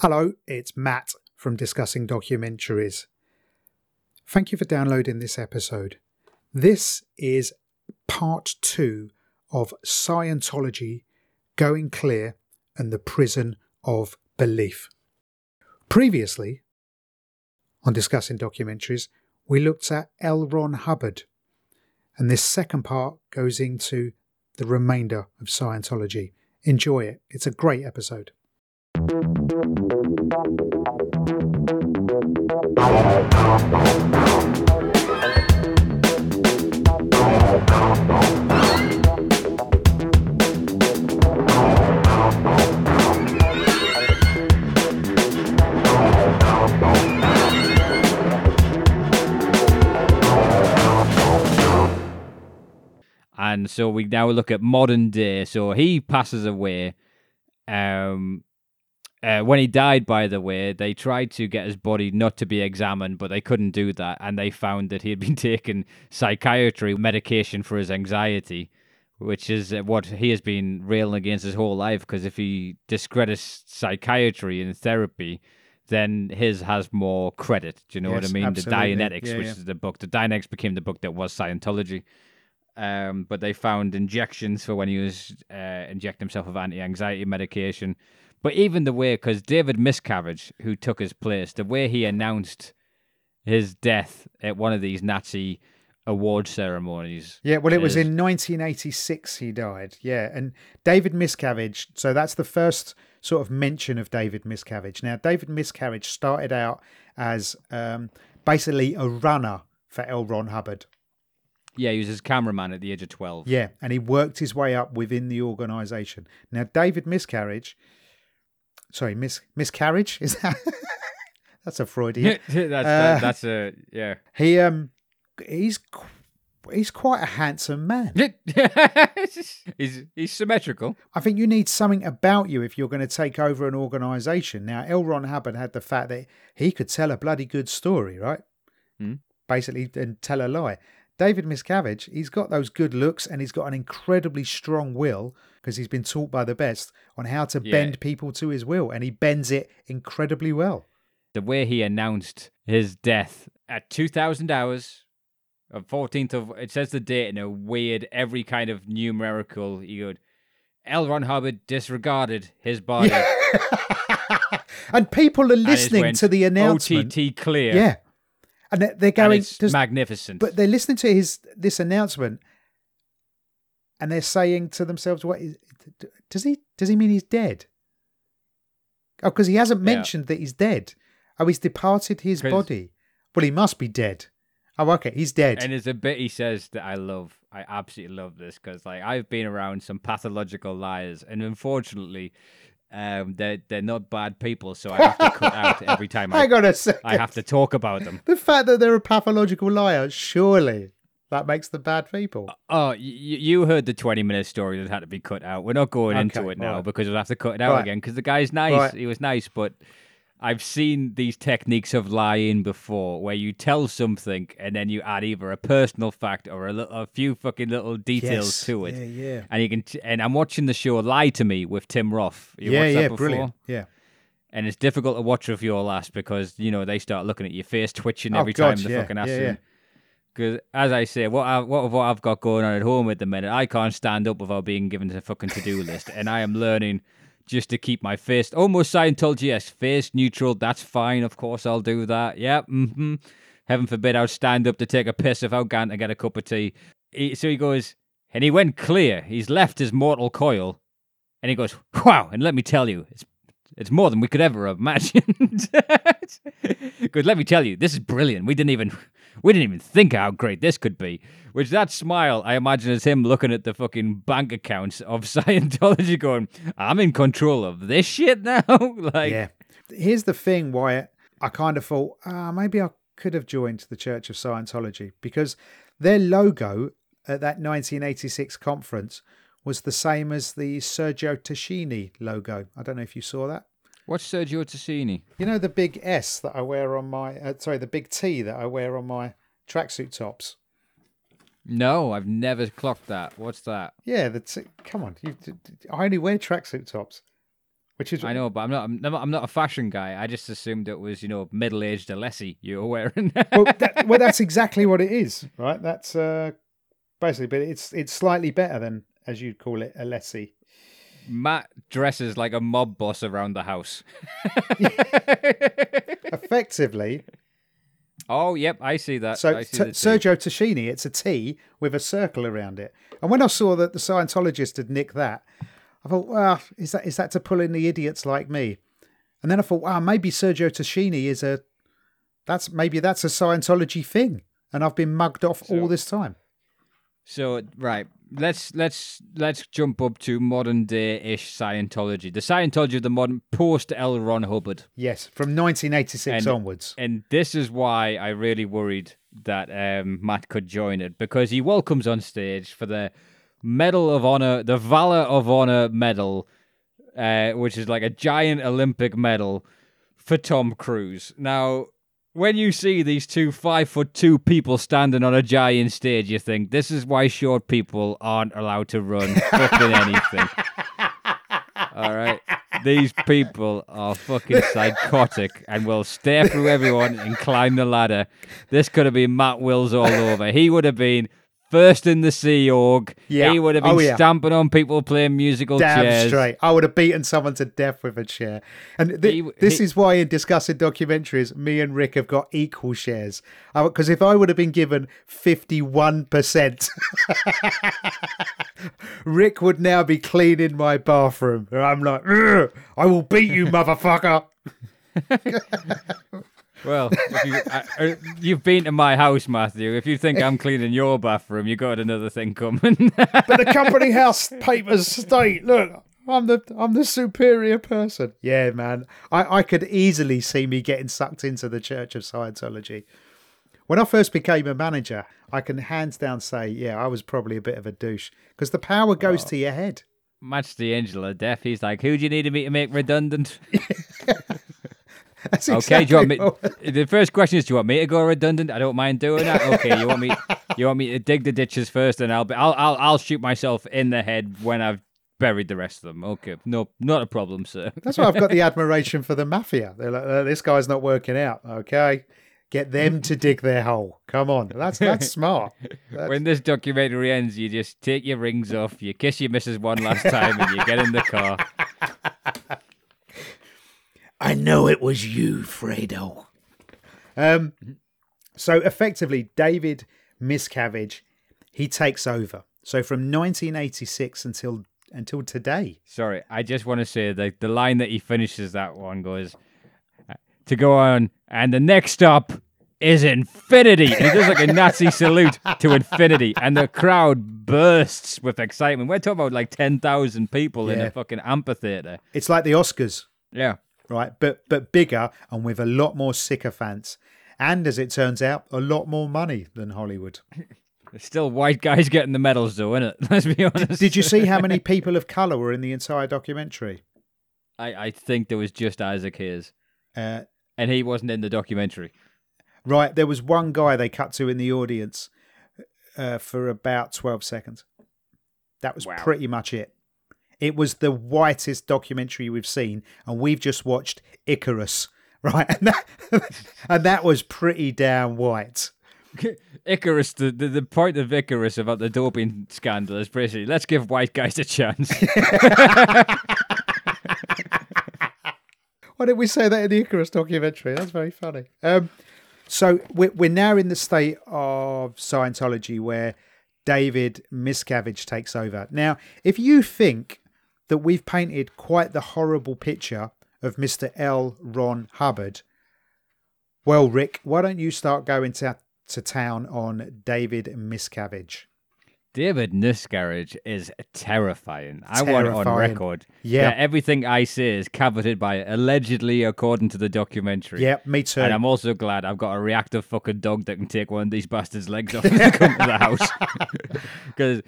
Hello, it's Matt from Discussing Documentaries. Thank you for downloading this episode. This is part two of Scientology Going Clear and the Prison of Belief. Previously, on Discussing Documentaries, we looked at L. Ron Hubbard, and this second part goes into the remainder of Scientology. Enjoy it, it's a great episode. And so we now look at modern day. So he passes away. Um, uh, when he died, by the way, they tried to get his body not to be examined, but they couldn't do that, and they found that he had been taking psychiatry medication for his anxiety, which is uh, what he has been railing against his whole life. Because if he discredits psychiatry and therapy, then his has more credit. Do you know what I mean? absolutely. The Dianetics, Yeah, which yeah. is the book. The Dianetics became the book that was Scientology. Um, but they found injections for when he was uh, injecting himself with anti-anxiety medication. But even the way, because David Miscavige, who took his place, the way he announced his death at one of these Nazi award ceremonies. Yeah, well, it was in 1986 he died. Yeah, and David Miscavige. So that's the first sort of mention of David Miscavige. Now, David Miscavige started out as um, basically a runner for L. Ron Hubbard. Yeah, he was his cameraman at the age of 12. Yeah, and he worked his way up within the organisation. Now, David Miscarriage, sorry, mis miscarriage is that? that's a Freudian. that's, Uh, that, that's a, yeah. he um, he's he's quite a handsome man. he's, he's symmetrical. I think you need something about you if you're going to take over an organisation. Now, L. Ron Hubbard had the fact that he could tell a bloody good story, right? Hmm. Basically, and tell a lie. David Miscavige, he's got those good looks and he's got an incredibly strong will because he's been taught by the best on how to Yeah. bend people to his will, and he bends it incredibly well. the way he announced his death at 2000 hours of 14th of it says the date in a weird every kind of numerical he would L. Ron Hubbard disregarded his body and people are listening to the announcement. OTT clear Yeah. And they're, they're and going, "Does- magnificent But they're listening to his this announcement, and they're saying to themselves, "What is? Does he? Does he mean he's dead? Oh, because he hasn't Yeah. mentioned that he's dead. Oh, he's departed his body. Well, he must be dead. Oh, okay, he's dead. and there's a bit he says that I love I absolutely love this because like I've been around some pathological liars and unfortunately um they're they're not bad people so I have to cut out every time I, Hang on a second. I have to talk about them The fact that they're a pathological liar, surely that makes them bad people. Oh, y- y- you heard the 20 minute story that had to be cut out. We're not going into it now alright. because we'll have to cut it out Right. again because the guy's nice. Right. He was nice, but I've seen these techniques of lying before where you tell something and then you add either a personal fact or a, little, a few fucking little details Yes. to it. Yeah, yeah. And you can, t- and I'm watching the show Lie to Me with Tim Roth. You yeah, watched that yeah, before? brilliant. Yeah. And it's difficult to watch with your last because you know they start looking at your face twitching Oh, every God, time they yeah, fucking ask yeah. Because as I say, what I, what what I've got going on at home at the minute, I can't stand up without being given a fucking to do list, and I am learning just to keep my face almost Scientology. Yes, face neutral. That's fine. Of course, I'll do that. Yep. Mm-hmm. Heaven forbid I'll stand up to take a piss if I'm going to get a cup of tea. He, so he goes, and he went clear. He's left his mortal coil, and he goes, "Wow!" And let me tell you, it's it's more than we could ever have imagined. Because let me tell you, this is brilliant. We didn't even we didn't even think how great this could be. Which that smile, I imagine, is him looking at the fucking bank accounts of Scientology, going, "I'm in control of this shit now." like, yeah. Here's the thing why I kind of thought, ah, maybe I could have joined the Church of Scientology because their logo at that 1986 conference was the same as the Sergio Tacchini logo. I don't know if you saw that. What's Sergio Tacchini? You know the big S that I wear on my, uh, sorry, the big T that I wear on my tracksuit tops. No, I've never clocked that. What's that? Yeah, that's come on. You, I only wear tracksuit tops. which is I know, but I'm not. I'm not, I'm not a fashion guy. I just assumed it was, you know, middle-aged Ellesse you were wearing. well, that, well, that's exactly what it is, right? That's uh, basically, but it's it's slightly better than as you'd call it, Ellesse. Matt dresses like a mob boss around the house. Effectively, oh, yep, I see that. so I see T- Sergio Tacchini, it's a T with a circle around it. And when I saw that the Scientologist had nicked that, I thought, well, is that is that to pull in the idiots like me? And then I thought, wow, maybe Sergio Tacchini is a that's maybe that's a Scientology thing, and I've been mugged off all this time. So right, let's let's let's jump up to modern day ish Scientology. The Scientology of the modern post L. Ron Hubbard. Yes, from 1986 And- onwards. And this is why I really worried that um, Matt could join it because he welcomes on stage for the Medal of Honor, the Valor of Honor medal, uh, which is like a giant Olympic medal for Tom Cruise. Now, when you see these two five foot two people standing on a giant stage, you think this is why short people aren't allowed to run fucking anything. All right. These people are fucking psychotic and will stare through everyone and climb the ladder. This could have been Matt Wills all over. He would have been first in the Sea Org. Yeah. He would have been Oh, yeah. stamping on people playing musical Damn chairs. straight. I would have beaten someone to death with a chair. And th- He- this he- is why, in discussing documentaries, me and Rick have got equal shares. Because if I would have been given 51%, Rick would now be cleaning my bathroom. And I'm like, I will beat you, motherfucker. Well, if you, uh, you've been to my house, Matthew. If you think I'm cleaning your bathroom, you got another thing coming. But the company house papers state, look, I'm the I'm the superior person. Yeah, man. I, I could easily see me getting sucked into the Church of Scientology. When I first became a manager, I can hands down say, yeah, I was probably a bit of a douche because the power goes to your head. Match the angel of death. He's like, "Who do you need me to make redundant?" That's Okay, do you want me? The first question is, do you want me to go redundant? I don't mind doing that. Okay, you want me? You want me to dig the ditches first, and I'll be, I'll, I'll, I'll shoot myself in the head when I've buried the rest of them. Okay, no, not a problem, sir. That's why I've got the admiration for the mafia. They're like, "Uh, this guy's not working out. Okay, get them to dig their hole. Come on, that's that's smart. That's- When this documentary ends, you just take your rings off, you kiss your missus one last time, and you get in the car. I know it was you, Fredo. Um, so effectively, David Miscavige, he takes over. So from 1986 until until today. Sorry, I just want to say that the line that he finishes that one goes to go on, and the next stop is infinity. And he does like a Nazi salute to infinity, and the crowd bursts with excitement. We're talking about like 10,000 people in a fucking amphitheater. It's like the Oscars, Yeah. Right? But but bigger and with a lot more sycophants. And as it turns out, a lot more money than Hollywood. There's still white guys getting the medals, though, isn't it? Let's be honest. Did you see how many people of colour were in the entire documentary? I, I think there was just Isaac Hayes, Uh, and he wasn't in the documentary. Right, there was one guy they cut to in the audience uh, for about 12 seconds. That was Wow. pretty much it. It was the whitest documentary we've seen, and we've just watched Icarus, right? And that, and that was pretty damn white. Icarus, the, the, the point of Icarus about the doping scandal is basically let's give white guys a chance. Why didn't we say that in the Icarus documentary? That's very funny. Um, so we're, we're now in the state of Scientology where David Miscavige takes over. Now, if you think that we've painted quite the horrible picture of Mr. L. Ron Hubbard, well, Rick, why don't you start going to, to town on David Miscavige? David Miscavige is terrifying. I want it on record. Yeah. that everything I say is coveted by allegedly according to the documentary. Yeah, me too. And I'm also glad I've got a reactive fucking dog that can take one of these bastards' legs off they come to the house. Because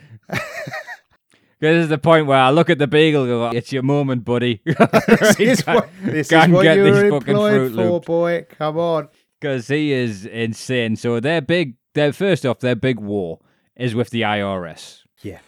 this is the point where I look at the beagle and go, it's your moment, buddy. this is what, this is what you were employed Fruit for, boy. Come on. because he is insane. So their big, their first off, their big war is with the IRS. Yeah.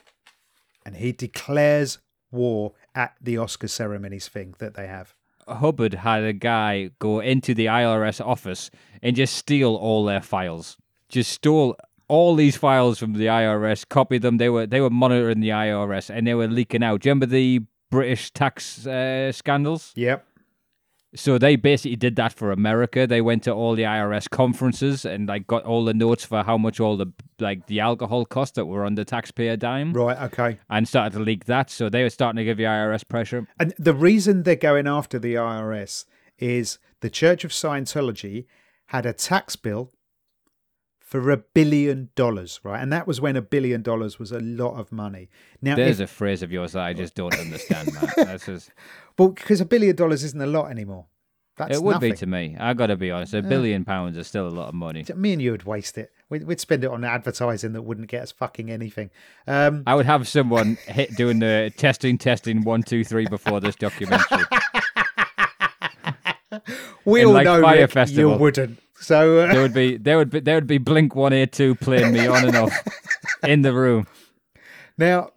And he declares war at the Oscar ceremonies thing that they have. Hubbard had a guy go into the IRS office and just steal all their files. Just stole all these files from the IRS, copied them. They were they were monitoring the IRS and they were leaking out. Do you remember the British tax uh, scandals? Yep. So they basically did that for America. They went to all the IRS conferences and like got all the notes for how much all the like the alcohol cost that were on the taxpayer dime Right. Okay. and started to leak that. So they were starting to give the IRS pressure. And the reason they're going after the IRS is the Church of Scientology had a tax bill for a billion dollars, right? And that was when a billion dollars was a lot of money. Now, There's if, a phrase of yours that I just don't understand. That's just, well, because a billion dollars isn't a lot anymore. That's it would nothing. be to me. I got to be honest. A billion pounds is still a lot of money. Me and you would waste it. We'd, we'd spend it on advertising that wouldn't get us fucking anything. Um, I would have someone hit doing the testing, testing one, two, three before this documentary. we In, all like, know Fire Rick, Festival. you wouldn't. So uh, there would be there would be there would be Blink One Eight Two playing me on and off in the room. Now,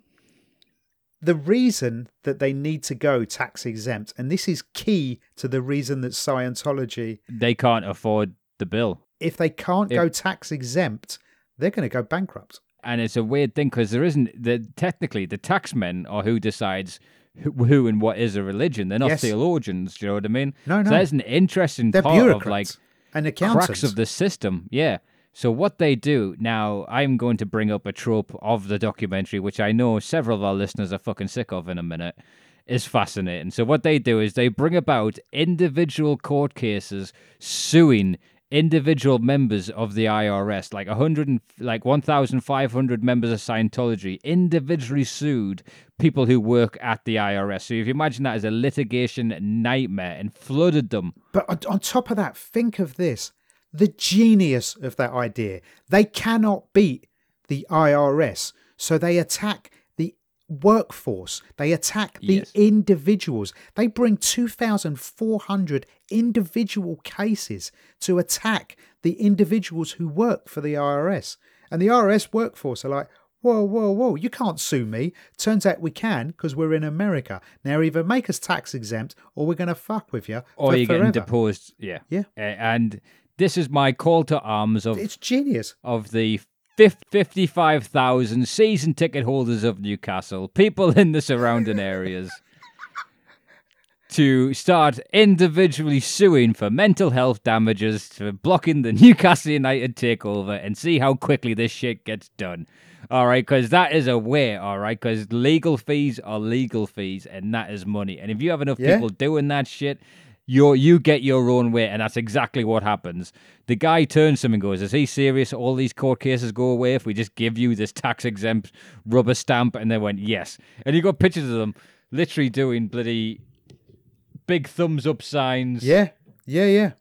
the reason that they need to go tax exempt, and this is key to the reason that Scientology, They can't afford the bill. if they can't If- go tax exempt, they're going to go bankrupt. and it's a weird thing because there isn't the technically the taxmen are who decides who, and what is a religion. They're not Yes. theologians. Do you know what I mean? No, no. So that's an interesting They're part of like and accountants. cracks of the system. Yeah. So what they do now, I'm going to bring up a trope of the documentary, which I know several of our listeners are fucking sick of in a minute. Is fascinating. So what they do is they bring about individual court cases suing individual members of the IRS, like a hundred and like one thousand five hundred members of Scientology, individually sued people who work at the IRS. So if you imagine that as a litigation nightmare and flooded them But on, top of that, think of this the genius of that idea. They cannot beat the IRS, so they attack workforce, they attack the Yes. individuals. They bring 2,400 individual cases to attack the individuals who work for the IRS. And the IRS workforce are like, Whoa, whoa, whoa, you can't sue me. Turns out we can because we're in America. Now, either make us tax exempt or we're going to fuck with you. or you're forever. getting deposed. Yeah, Yeah. Uh, and this is my call to arms of It's genius. of the fif- fifty-five thousand season ticket holders of Newcastle, people in the surrounding areas. To start individually suing for mental health damages for blocking the Newcastle United takeover and see how quickly this shit gets done. All right, because that is a way, all right, because legal fees are legal fees and that is money. And if you have enough Yeah. people doing that shit, you you get your own way, and that's exactly what happens. The guy turns to him and goes, "Is he serious? All these court cases go away if we just give you this tax exempt rubber stamp?" And they went, "Yes." And you got pictures of them literally doing bloody big thumbs up signs, Yeah, yeah, yeah.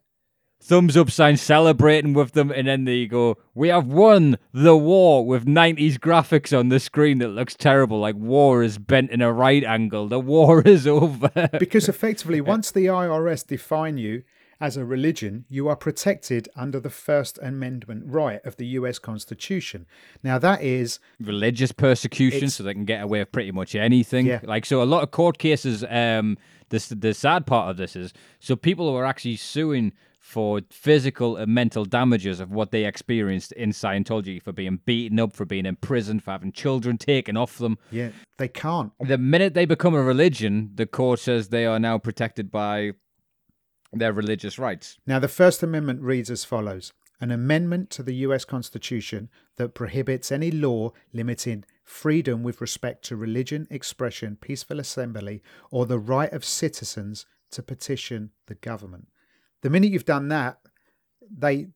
Thumbs up sign celebrating with them, and then they go, "We have won the war" with '90s graphics on the screen that looks terrible, like war is bent in a right angle. The war is over. Because effectively, once the IRS define you as a religion, you are protected under the First Amendment right of the US Constitution. Now, that is religious persecution, so they can get away with pretty much anything. Yeah. Like so, a lot of court cases. Um, this the sad part of this is so people who are actually suing for physical and mental damages of what they experienced in Scientology for being beaten up, for being imprisoned, for having children taken off them. yeah, they can't. The minute they become a religion, the court says they are now protected by their religious rights. Now, the First Amendment reads as follows An amendment to the US Constitution that prohibits any law limiting freedom with respect to religion, expression, peaceful assembly, or the right of citizens to petition the government. The minute you've done that, they,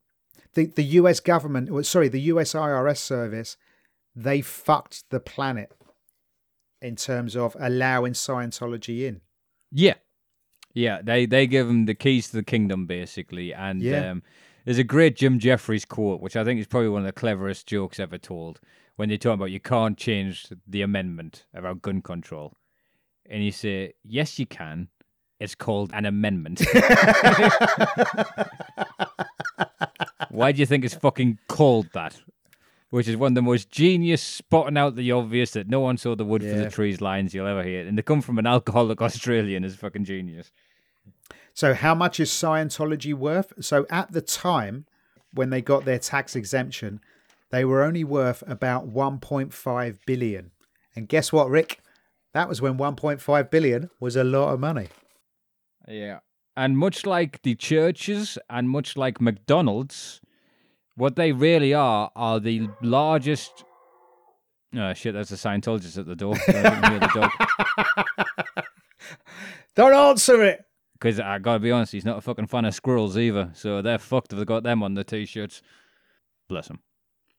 the, the US government, or sorry, the US IRS service, they fucked the planet in terms of allowing Scientology in. Yeah, yeah. They they give them the keys to the kingdom basically, and Yeah. um, there's a great Jim Jefferies quote, which I think is probably one of the cleverest jokes ever told, when they talk about you can't change the amendment about gun control, and you say yes you can. It's called an amendment. Why do you think it's fucking called that? which is one of the most genius spotting out the obvious that no one saw the wood for Yeah. the trees lines you'll ever hear. And they come from an alcoholic Australian is fucking genius. So, how much is Scientology worth? So, at the time when they got their tax exemption, they were only worth about 1.5 billion. And guess what, Rick? That was when 1.5 billion was a lot of money. Yeah. And much like the churches and much like McDonald's, what they really are are the largest. Oh, shit, there's a Scientologist at the door. The. Don't answer it. Because I gotta be honest, he's not a fucking fan of squirrels either. So they're fucked if they got them on the t shirts. Bless him.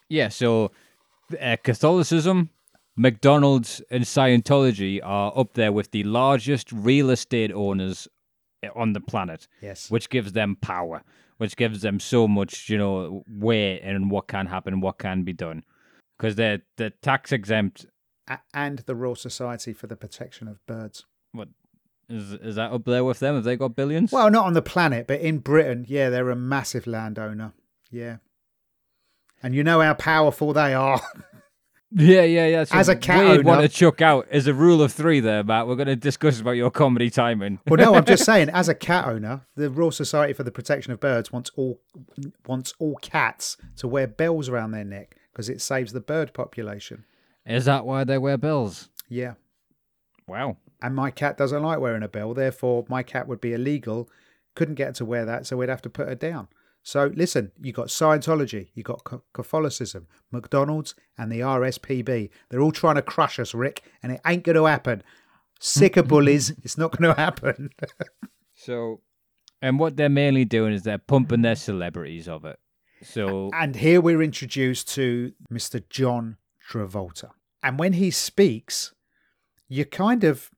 Yeah, so uh, Catholicism, McDonald's, and Scientology are up there with the largest real estate owners Eh, on the planet. Yes. which gives them power, which gives them so much, you know, weight in what can happen, what can be done, because they're they're tax exempt. A- and the Royal Society for the Protection of Birds. What is is that up there with them? Have they got billions? Well, not on the planet, but in Britain, yeah, they're a massive landowner. Yeah. And you know how powerful they are. yeah, yeah, yeah. So As a cat weird owner- to chuck out as a rule of three there, Matt. We're going to discuss about your comedy timing. well, no, I'm just saying, as a cat owner, the Royal Society for the Protection of Birds wants all wants all cats to wear bells around their neck because it saves the bird population. Is that why they wear bells? Yeah. Wow. And my cat doesn't like wearing a bell, therefore my cat would be illegal. Couldn't get to wear that, so we'd have to put her down. So listen, you've got Scientology, you've got Catholicism, McDonald's, and the RSPB. They're all trying to crush us, Rick, and it ain't going to happen. Sick of bullies, it's not going to happen. So, and what they're mainly doing is they're pumping their celebrities of it. So and here we're introduced to Mr. John Travolta. And when he speaks, you kind of,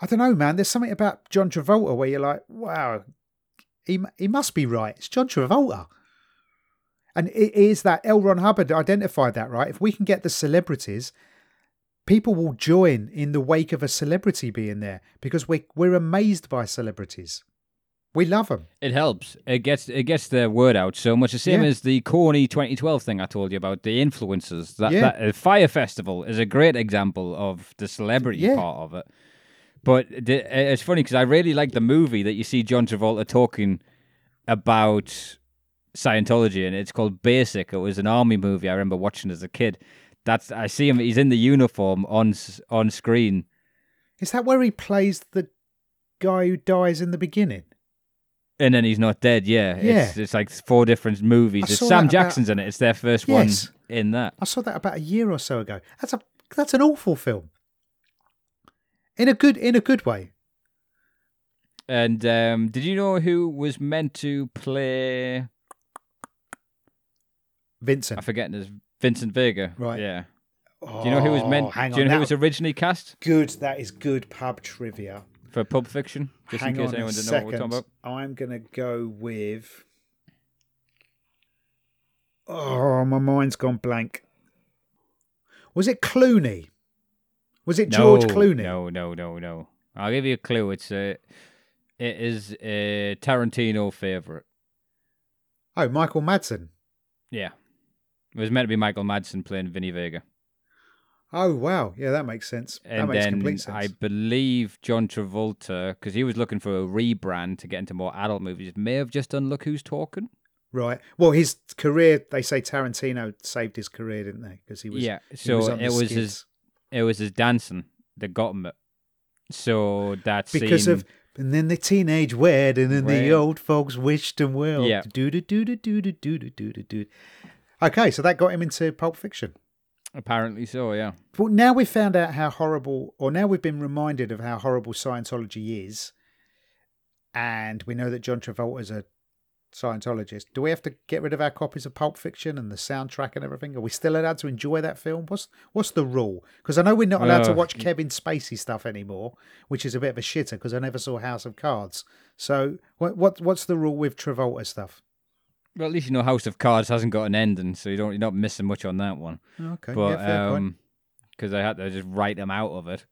I don't know, man. There's something about John Travolta where you're like, wow, he he must be right. It's John Travolta. And it is that L. Ron Hubbard identified that, right? If we can get the celebrities, people will join in the wake of a celebrity being there because we're, we're amazed by celebrities. We love them. It helps. It gets it gets the word out so much. The same Yeah. as the corny 2012 thing I told you about the influencers. That, Yeah. that uh, Fire Festival is a great example of the celebrity Yeah. part of it. But it's funny because I really like the movie that you see John Travolta talking about Scientology, and it's called Basic. It was an army movie I remember watching as a kid. That's I see him. He's in the uniform on on screen. Is that where he plays the guy who dies in the beginning? And then he's not dead. Yeah, It's, it's like four different movies. It's Sam that about- Jackson's in it. It's their first Yes. one in that. I saw that about a year or so ago. That's a that's an awful film. In a good in a good way. And um, did you know who was meant to play? Vincent. I forget his Vincent Vega. Right. Yeah. Do you know who was Oh, meant? Hang do you know who was originally cast good? That is good pub trivia. for Pulp Fiction? Just hang in case on anyone didn't know what we're talking about. I'm gonna go with. Oh, my mind's gone blank. Was it Clooney? Was it George Clooney? No, no, no, no. I'll give you a clue. It's a. It is a Tarantino favorite. Oh, Michael Madsen. Yeah. It was meant to be Michael Madsen playing Vinny Vega. Oh wow, yeah, that makes sense. that And makes then complete sense. I believe John Travolta, because he was looking for a rebrand to get into more adult movies, may have just done Look Who's Talking. Right. Well, his career. They say Tarantino saved his career, didn't they? Because he was. yeah, so was it was his it was his dancing that got him it. So that because scene, of and then the teenage wedding and then the old folks wished him well. Yeah. Do do do do do do do do do do. Okay, so that got him into Pulp Fiction. apparently so, yeah. But now we've found out how horrible, or now we've been reminded of how horrible Scientology is, and we know that John Travolta's a Scientologist. Do we have to get rid of our copies of Pulp Fiction and the soundtrack and everything? Are we still allowed to enjoy that film? What's what's the rule? Because I know we're not allowed to Uh, watch Kevin Spacey stuff anymore, which is a bit of a shitter because I never saw House of Cards. So what what what's the rule with Travolta stuff? Well, at least you know House of Cards hasn't got an ending, so you don't you're not missing much on that one. Okay, but yeah, um, because I had to just write him out of it.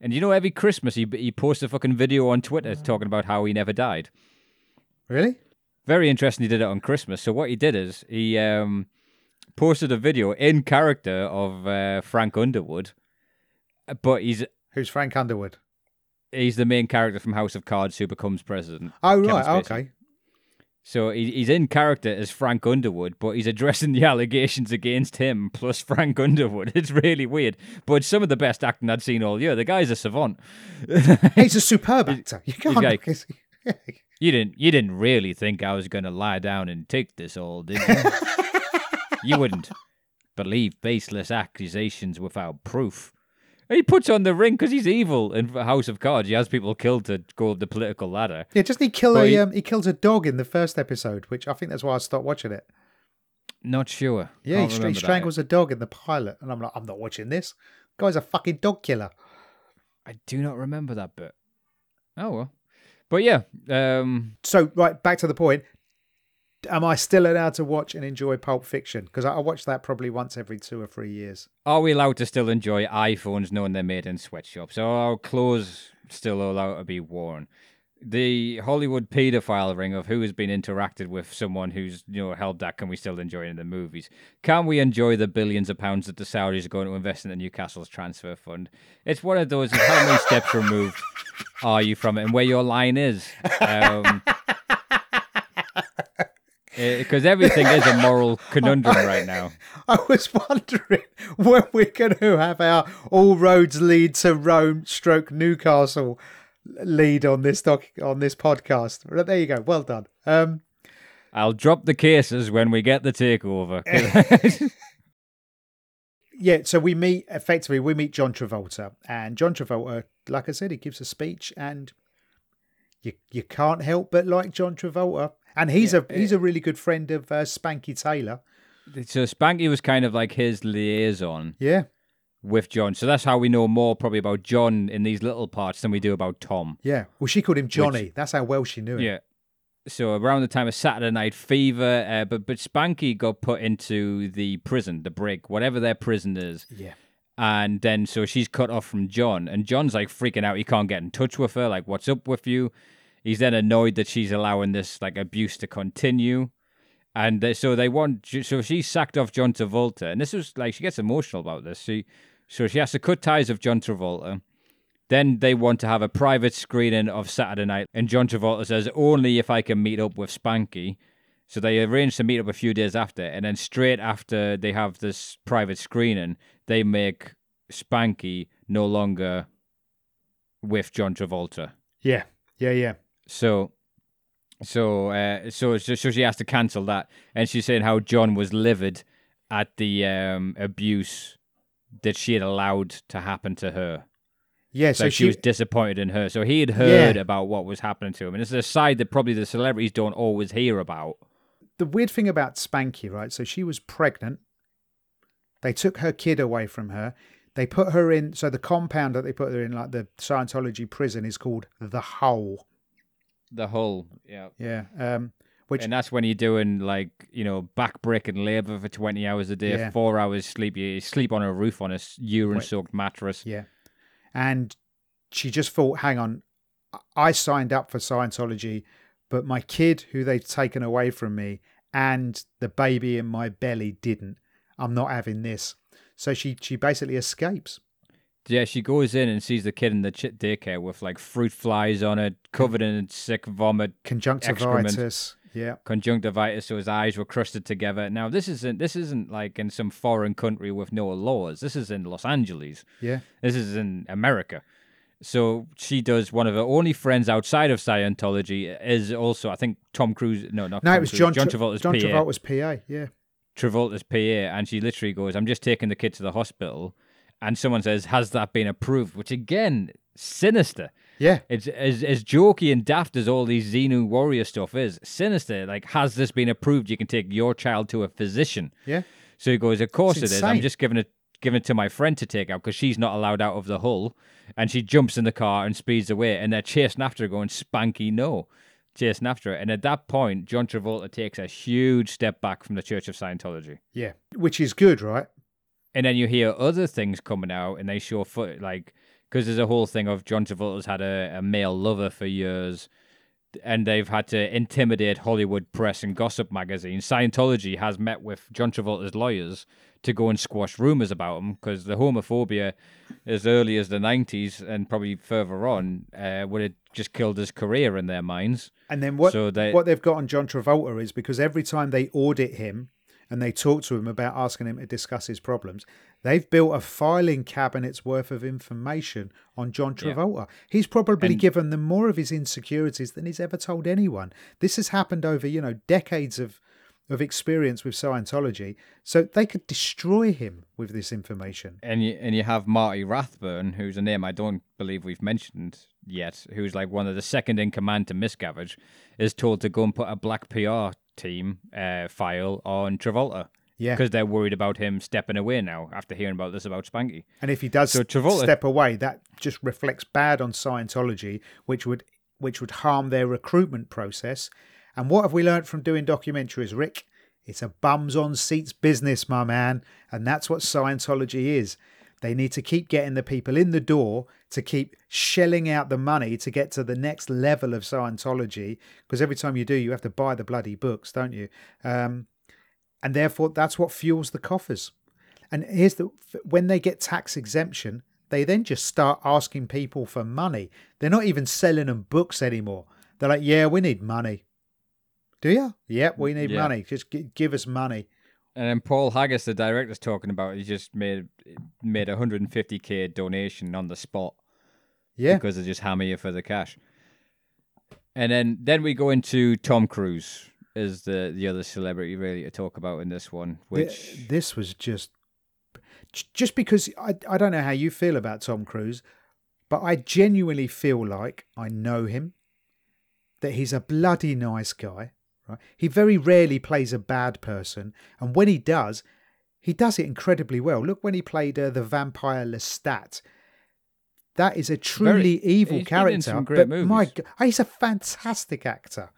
And you know, every Christmas he he posts a fucking video on Twitter talking about how he never died. Really? Very interesting. He did it on Christmas. So what he did is he um posted a video in character of uh, Frank Underwood, but he's Who's Frank Underwood? he's the main character from House of Cards who becomes president. Oh, Kevin right. Spacey. Okay. So he, he's in character as Frank Underwood, but he's addressing the allegations against him plus Frank Underwood. It's really weird, but it's some of the best acting I'd seen all year. The guy's a savant. He's a superb actor. You can't. like- You didn't you didn't really think I was gonna lie down and take this all, did you? you wouldn't believe baseless accusations without proof. He puts on the ring because he's evil in House of Cards. He has people killed to go up the political ladder. yeah, just he kill Well, a he- um, he kills a dog in the first episode, which I think that's why I stopped watching it. Not sure. Yeah, Can't he, he remember that. strangles a dog in the pilot, and I'm like, I'm not watching this. Guy's a fucking dog killer. I do not remember that bit. Oh well, but yeah, um, So right back to the point. Am I still allowed to watch and enjoy Pulp Fiction? Because I, I watch that probably once every two or three years. are we allowed to still enjoy iPhones knowing they're made in sweatshops? Are our clothes still allowed to be worn? The Hollywood paedophile ring of who has been interacted with someone who's you know held that can we still enjoy in the movies? Can we enjoy the billions of pounds that the Saudis are going to invest in the Newcastle's transfer fund? It's one of those. How many steps removed are you from it, and where your line is? Um, because everything is a moral conundrum right now. I was wondering when we're going to have our all roads lead to Rome stroke Newcastle lead on this doc on this podcast. There you go. Well done. Um, I'll drop the cases when we get the takeover. yeah, so we meet effectively we meet John Travolta, and John Travolta, like I said, he gives a speech, and you you can't help but like John Travolta, and he's Yeah, a he's a really good friend of uh, Spanky Taylor. so Spanky was kind of like his liaison Yeah, with John. So that's how we know more probably about John in these little parts than we do about Tom. yeah. Well, she called him Johnny. That's how well she knew him. Yeah. So around the time of Saturday Night Fever, uh, but but Spanky got put into the prison, the brig, whatever their prison is. yeah. And then so she's cut off from John, and John's like freaking out. He can't get in touch with her. Like, what's up with you? He's then annoyed that she's allowing this like abuse to continue. And so they want, so she sacked off John Travolta, and this was like she gets emotional about this. She, so she has to cut ties with John Travolta. Then they want to have a private screening of Saturday Night, and John Travolta says only if I can meet up with Spanky. So they arrange to meet up a few days after, and then straight after they have this private screening, they make Spanky no longer with John Travolta. Yeah, yeah, yeah. So, so, uh, so, so, so she has to cancel that, and she's saying how John was livid at the um, abuse that she had allowed to happen to her. Yeah, So so she, was disappointed in her. So he had heard about what was happening to him, and it's a side that probably the celebrities don't always hear about. the weird thing about Spanky, right? So she was pregnant. They took her kid away from her. They put her in. So the compound that they put her in, like the Scientology prison, is called the Hole. The whole, yeah. Yeah. Um. Which And that's when you're doing like you know backbreaking labor for 20 hours a day, Yeah. four hours sleep. You sleep on a roof on a urine-soaked mattress. yeah, and she just thought, hang on, I signed up for Scientology, but my kid, who they've taken away from me, and the baby in my belly didn't. I'm not having this. So she she basically escapes. Yeah, she goes in and sees the kid in the ch- daycare with like fruit flies on it, covered in sick vomit, Conjunctivitis. Yeah. conjunctivitis, so his eyes were crusted together. Now this isn't this isn't like in some foreign country with no laws. This is in Los Angeles. Yeah. This is in America. So she does one of her only friends outside of Scientology is also I think Tom Cruise. No, not No, Tom it was Cruise, John, John Travolta's John PA. Travolta's PA. Yeah. Travolta's PA, and she literally goes, "I'm just taking the kid to the hospital," and someone says, "Has that been approved?" Which again, sinister. Yeah. It's as as jokey and daft as all these Xenu warrior stuff is. Sinister. Like, has this been approved? You can take your child to a physician. Yeah. So he goes, "Of course it is. I'm just giving it." Giving it to my friend to take out because she's not allowed out of the hull, and she jumps in the car and speeds away, and they're chasing after her, going spanky no, chasing after her. And at that point, John Travolta takes a huge step back from the Church of Scientology. Yeah. Which is good, right? And then you hear other things coming out, and they show foot like because there's a whole thing of John Travolta's had a, a male lover for years and they've had to intimidate Hollywood press and gossip magazines. Scientology has met with John Travolta's lawyers to go and squash rumors about him because the homophobia, as early as the '90s and probably further on, uh, would have just killed his career in their minds. And then what So they- what they've got on John Travolta is because every time they audit him and they talk to him about asking him to discuss his problems, they've built a filing cabinet's worth of information on John Yeah. Travolta. He's probably And- given them more of his insecurities than he's ever told anyone. This has happened over, you know, decades of of experience with Scientology. So they could destroy him with this information. And you and you have Marty Rathbun, who's a name I don't believe we've mentioned yet, who's like one of the second in command to Miscavige, is told to go and put a black PR team uh, file on Travolta Yeah. because they're worried about him stepping away now after hearing about this about Spanky. And if he does So Travolta- step away, that just reflects bad on Scientology, which would which would harm their recruitment process. And what have we learned from doing documentaries, Rick? It's a bums on seats business, my man, and that's what Scientology is. They need to keep getting the people in the door to keep shelling out the money to get to the next level of Scientology. Because every time you do, you have to buy the bloody books, don't you? Um, and therefore, that's what fuels the coffers. And here's the when they get tax exemption, they then just start asking people for money. They're not even selling them books anymore. They're like, "Yeah, we need money." Do you? Yep, we need Yeah. money. Just gi- give us money. And then Paul Haggis, the director's talking about, he just made made a 150k donation on the spot Yeah, because they just hammer you for the cash. And then then we go into Tom Cruise as the the other celebrity really to talk about in this one, Th- which this was just just because I I don't know how you feel about Tom Cruise, but I genuinely feel like I know him. That he's a bloody nice guy, right? He very rarely plays a bad person, and when he does, he does it incredibly well. Look when he played uh, the vampire Lestat. That is a truly evil been in character. but my movies. g- he's a fantastic actor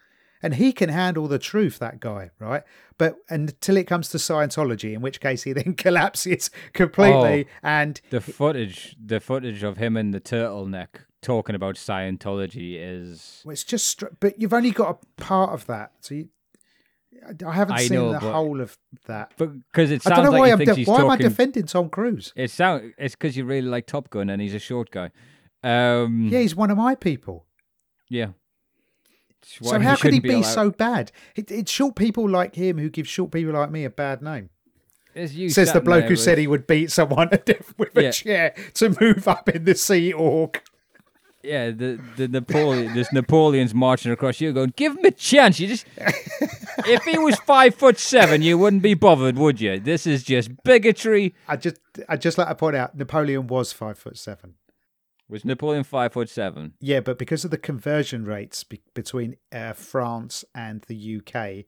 and he can handle the truth that guy right but until it comes to scientology in which case he then collapses completely Oh. and the footage the footage of him in the turtleneck talking about Scientology is well, it's just str- but you've only got a part of that so you, I- i haven't I seen know, the but- whole of that But because it i sounds don't know like why i'm de- why am i defending tom cruise it sound it's because you really like Top Gun and he's a short guy. Um, yeah he's one of my people yeah. So how could he be allowed- so bad it, it's short people like him who give short people like me a bad name says the bloke who with- said he would beat someone to death with a Yeah. chair to move up in the sea org Yeah, the the Napoleon, this Napoleon's marching across you, going, "Give him a chance." You just, if he was five foot seven, you wouldn't be bothered, would you? This is just bigotry. I just, I just like to point out, Napoleon was five foot seven. Was Napoleon five foot seven? Yeah, but because of the conversion rates be- between uh, France and the UK,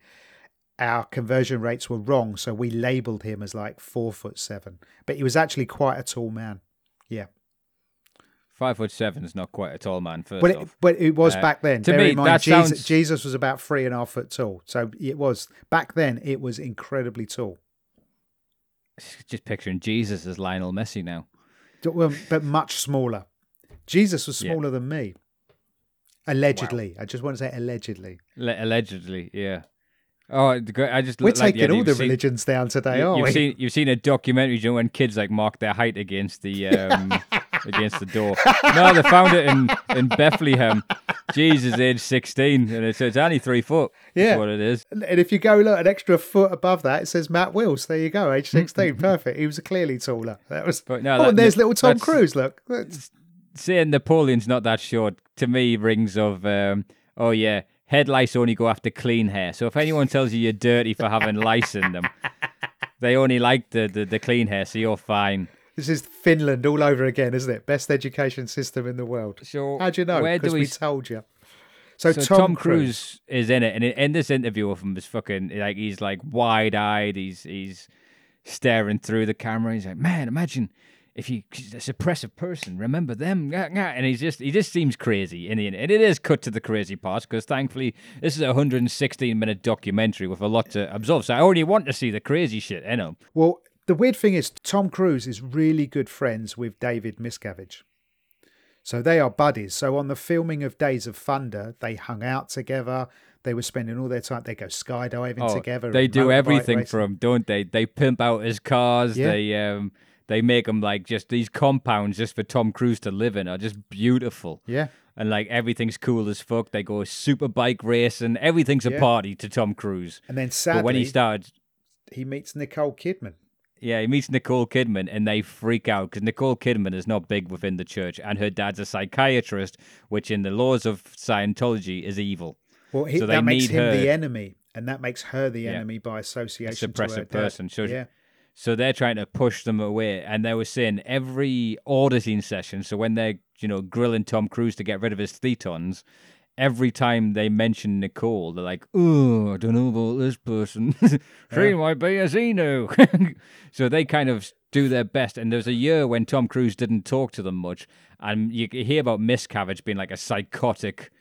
our conversion rates were wrong, so we labelled him as like four foot seven. But he was actually quite a tall man. Yeah, Five foot seven is not quite a tall man. First but it, off, but it was Uh, back then. to Bear me, in mind, that Jesus, sounds- Jesus was about three and a half foot tall, so it was back then. It was incredibly tall, just picturing Jesus as Lionel Messi now. Well, but much smaller. Jesus was Yeah. smaller than me. Allegedly, I just want to say allegedly. Le- allegedly, yeah. Oh, the I just We're like the taking idea all you've the seen- religions down today, You, aren't have we? seen you've seen a documentary, you know, when kids like mark their height against the um, against the door. No, they found it in in Bethlehem. Jesus, age sixteen, and it's, it's only three foot. Yeah. what it is. And if you go look an extra foot above that, it says Matt Wills. There you go, age sixteen, perfect. He was clearly taller. That was. But no, oh, that- and there's little Tom Cruise. Look, That's- Saying Napoleon's not that short to me rings of um, oh yeah, head lice only go after clean hair. So if anyone tells you you're dirty for having lice in them, they only like the, the, the clean hair, so you're fine. this is Finland all over again, isn't it? Best education system in the world. So how do you know? Where do Because we we told you. So, So Tom, Tom, Cruise. Cruise is in it, and in, in this interview of him is fucking like he's like wide eyed. He's he's staring through the camera. He's like, man, imagine if you a suppressive person. Remember them? Ngah, ngah." And he's just he just seems crazy in the end. And it is cut to the crazy parts because thankfully this is a 116 minute documentary with a lot to absorb. So I only want to see the crazy shit in him. Well, the weird thing is, Tom Cruise is really good friends with David Miscavige. So they are buddies. So on the filming of Days of Thunder, they hung out together. They were spending all their time. They go skydiving Oh, together. They do everything racing. for him, don't they? They pimp out his cars. Yeah. They um they make them like just these compounds just for Tom Cruise to live in are just beautiful. Yeah, And like everything's cool as fuck. They go super bike racing. Everything's a Yeah. party to Tom Cruise. and then sadly, but when he started, he meets Nicole Kidman. yeah, he meets Nicole Kidman and they freak out because Nicole Kidman is not big within the church, and her dad's a psychiatrist, which in the laws of Scientology is evil. Well, he, So they that makes need him the enemy, and that makes her the Yeah. enemy by association. to her suppressive dad. person. So yeah, So they're trying to push them away, and they were saying every auditing session. So when they're you know grilling Tom Cruise to get rid of his thetans, every time they mention Nicole, they're like, "Oh, I don't know about this person. she might be a Xeno." so they kind of do their best. And there's a year when Tom Cruise didn't talk to them much, and you hear about Miscavige being like a psychotic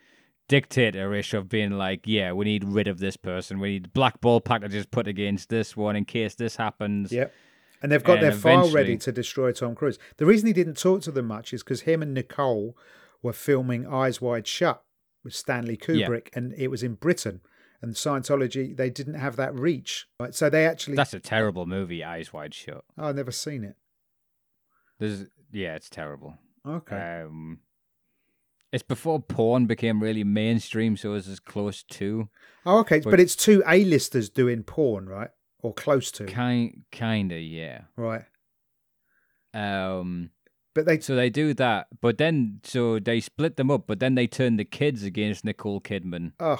dictator-ish of being like, yeah, we need rid of this person. We need black ball packages put against this one in case this happens. Yep. And they've got And their file ready to destroy Tom Cruise. The reason he didn't talk to them much is because him and Nicole were filming Eyes Wide Shut with Stanley Yeah. Kubrick, and it was in Britain. And Scientology, they didn't have that reach. Right? So they actually. That's a terrible movie, Eyes Wide Shut. oh, I've never seen it. There's, yeah, it's terrible. Okay. Um, it's before porn became really mainstream, so it's as close to oh, okay. but- But it's two A-listers doing porn, right? Or close to. kind, kinda, yeah. Right. Um, But they. so they do that, but then so they split them up, but then they turn the kids against Nicole Kidman. Ugh.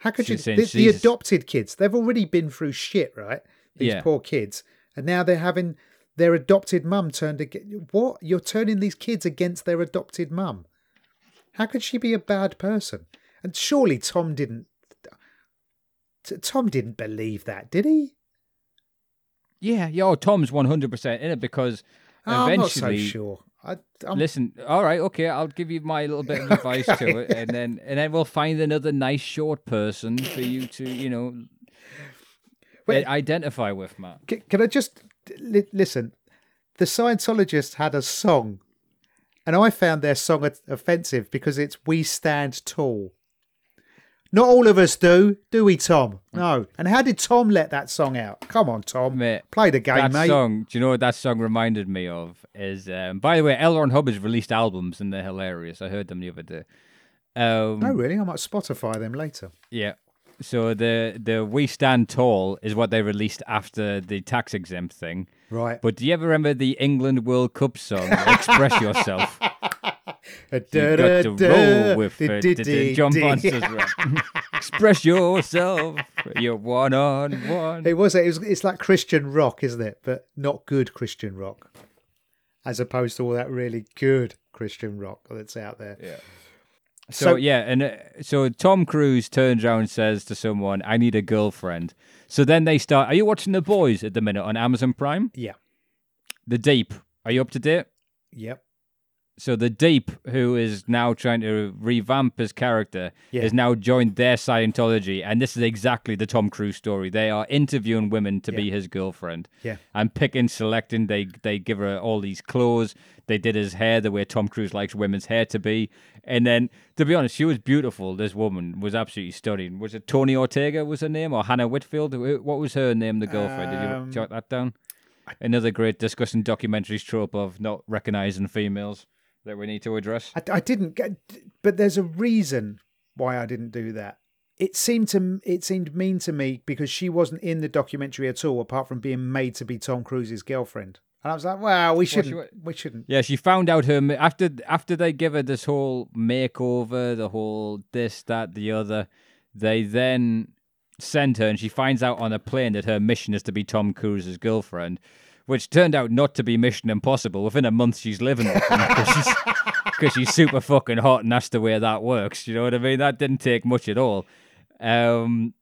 How could you. She's saying The, the adopted kids, they've already been through shit, right? These Yeah. poor kids. And now they're having their adopted mum turned against. What? You're turning these kids against their adopted mum. How could she be a bad person? And surely Tom didn't. T- Tom didn't believe that, did he? Yeah, yeah. Oh, Tom's one hundred percent in it because Oh, I'm not so eventually. sure. I, Listen, all right, okay, I'll give you my little bit of advice to it, and then and then we'll find another nice short person for you to, you know, Wait. Eh, identify with, Matt. Can I just li- listen? The Scientologists had a song, and I found their song offensive because it's "We Stand Tall." Not all of us do, do we, Tom? No. And how did Tom let that song out? Come on, Tom, Mate, play the game, that mate. song, do you know what that song reminded me of? Is um, by the way, L. Ron Hubbard's released albums and they're hilarious. I heard them the other day. Um, No, really, I might Spotify them later. Yeah. So the the We Stand Tall is what they released after the tax exempt thing. Right. But do you ever remember the England World Cup song, Express Yourself? You got to roll with it. John. Express yourself. You're one on one. It was. It was. It's like Christian rock, isn't it? But not good Christian rock, as opposed to all that really good Christian rock that's out there. Yeah. So, yeah, and uh, so Tom Cruise turns around and says to someone, "I need a girlfriend." So then they start. Are you watching The Boys at the minute on Amazon Prime? yeah, The Deep. Are you up to date? yep, So the Deep, who is now trying to revamp his character, Yeah. has now joined their Scientology, and this is exactly the Tom Cruise story. They are interviewing women to be his girlfriend, yeah. and picking, selecting. They they give her all these clothes. They did his hair the way Tom Cruise likes women's hair to be, and then to be honest, she was beautiful. This woman was absolutely stunning. Was it Tony Ortega? Was her name or Hannah Whitfield? What was her name? The girlfriend? Did Um, you jot that down? Another great discussing documentaries trope of not recognizing females that we need to address. I, I didn't get, but there's a reason why I didn't do that. It seemed to it seemed mean to me because she wasn't in the documentary at all, apart from being made to be Tom Cruise's girlfriend. And I was like, "Well, we shouldn't. wa- we shouldn't." Yeah, she found out her after after they give her this whole makeover, the whole this, that, the other. They then send her, and she finds out on a plane that her mission is to be Tom Cruise's girlfriend, which turned out not to be Mission Impossible. Within a month, she's living with him because she's, 'cause she's super fucking hot, and that's the way that works. You know what I mean? That didn't take much at all. Um,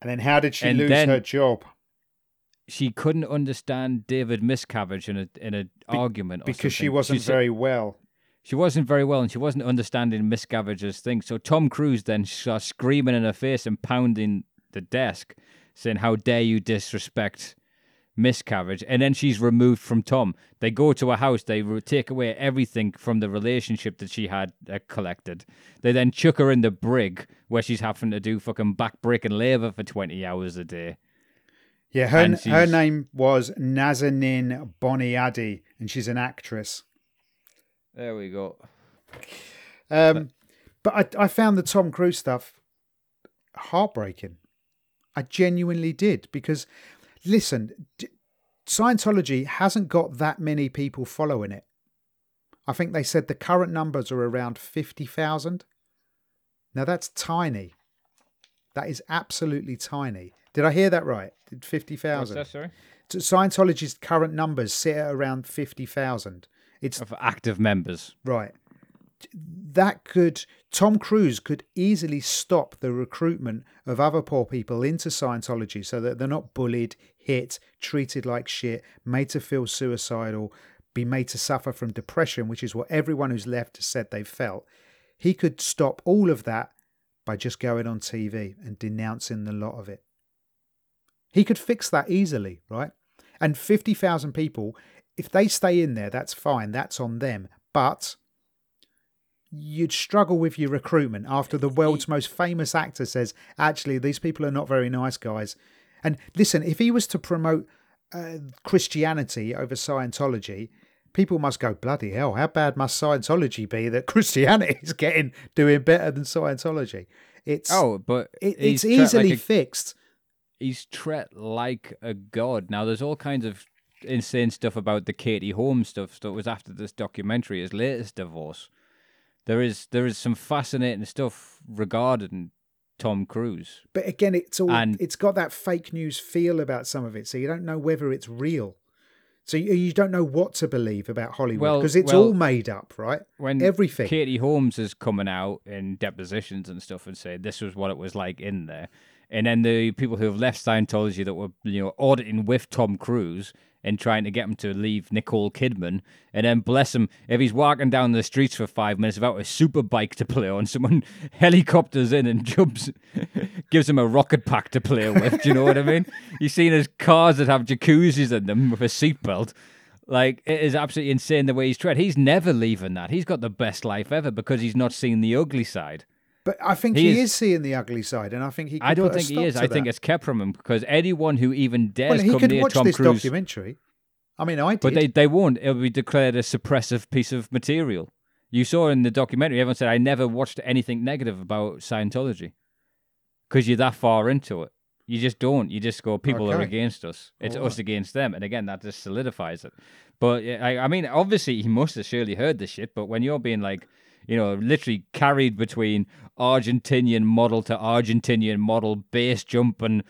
And then how did she lose then- her job? she couldn't understand David Miscavige in a in a argument or Because she wasn't said- very well. She wasn't very well, and she wasn't understanding Miscavige's thing. So Tom Cruise then starts screaming in her face and pounding the desk, saying, "How dare you disrespect Miscavige, and then she's removed from Tom. They go to a house, they re- take away everything from the relationship that she had uh, collected. They then chuck her in the brig where she's having to do fucking backbreaking labour for 20 hours a day. Yeah, her, her name was Nazanin Boniadi, and she's an actress. There we go. Um, but I, I found the Tom Cruise stuff heartbreaking. I genuinely did because, listen, d- Scientology hasn't got that many people following it. I think they said the current numbers are around 50,000. Now that's tiny. That is absolutely tiny. Did I hear that right? Did What's 50,000? sorry? Scientology's current numbers sit at around 50,000. It's Of active members. Right. That could, Tom Cruise could easily stop the recruitment of other poor people into Scientology so that they're not bullied, hit, treated like shit, made to feel suicidal, be made to suffer from depression, which is what everyone who's left said they've felt. He could stop all of that by just going on TV and denouncing the lot of it. He could fix that easily, right? And 50,000 people, if they stay in there, that's fine. That's on them. But you'd struggle with your recruitment after the world's most famous actor says, actually, these people are not very nice guys. And listen, if he was to promote uh, Christianity over Scientology, people must go, bloody hell, how bad must Scientology be that Christianity is getting doing better than Scientology? It's Oh, but it, it's tra- like easily a- fixed. he's treated like a god. Now, there's all kinds of insane stuff about the Katie Holmes stuff that was after this documentary, his latest divorce. There is there is some fascinating stuff regarding Tom Cruise. But again, it's all And- it's got that fake news feel about some of it, so you don't know whether it's real. So you, you don't know what to believe about Hollywood Well- because it's well, all made up, right? When Everything. Katie Holmes is coming out in depositions and stuff and saying this was what it was like in there, and then the people who have left Scientology that were you know auditing with Tom Cruise and trying to get him to leave Nicole Kidman, and then bless him if he's walking down the streets for five minutes without a super bike to play on, someone helicopters in and jumps, gives him a rocket pack to play with. Do you know what I mean? You've seen his cars that have jacuzzis in them with a seatbelt. Like it is absolutely insane the way he's treated. He's never leaving that. He's got the best life ever because he's not seen the ugly side. But I think He he, is- is, seeing the ugly side, and I think he. I don't think he is. I think it's kept from him because anyone who even dares well, he come could near watch Tom this Cruise, documentary. I mean, I did. but they they won't. It'll be declared a suppressive piece of material. You saw in the documentary, everyone said I never watched anything negative about Scientology because you're that far into it. You just don't. You just go, people are against us. It's All us against them. And again, that just solidifies it. But I, I mean, obviously, he must have surely heard this shit. But when you're being like, you know, literally carried between Argentinian model to Argentinian model, base jumping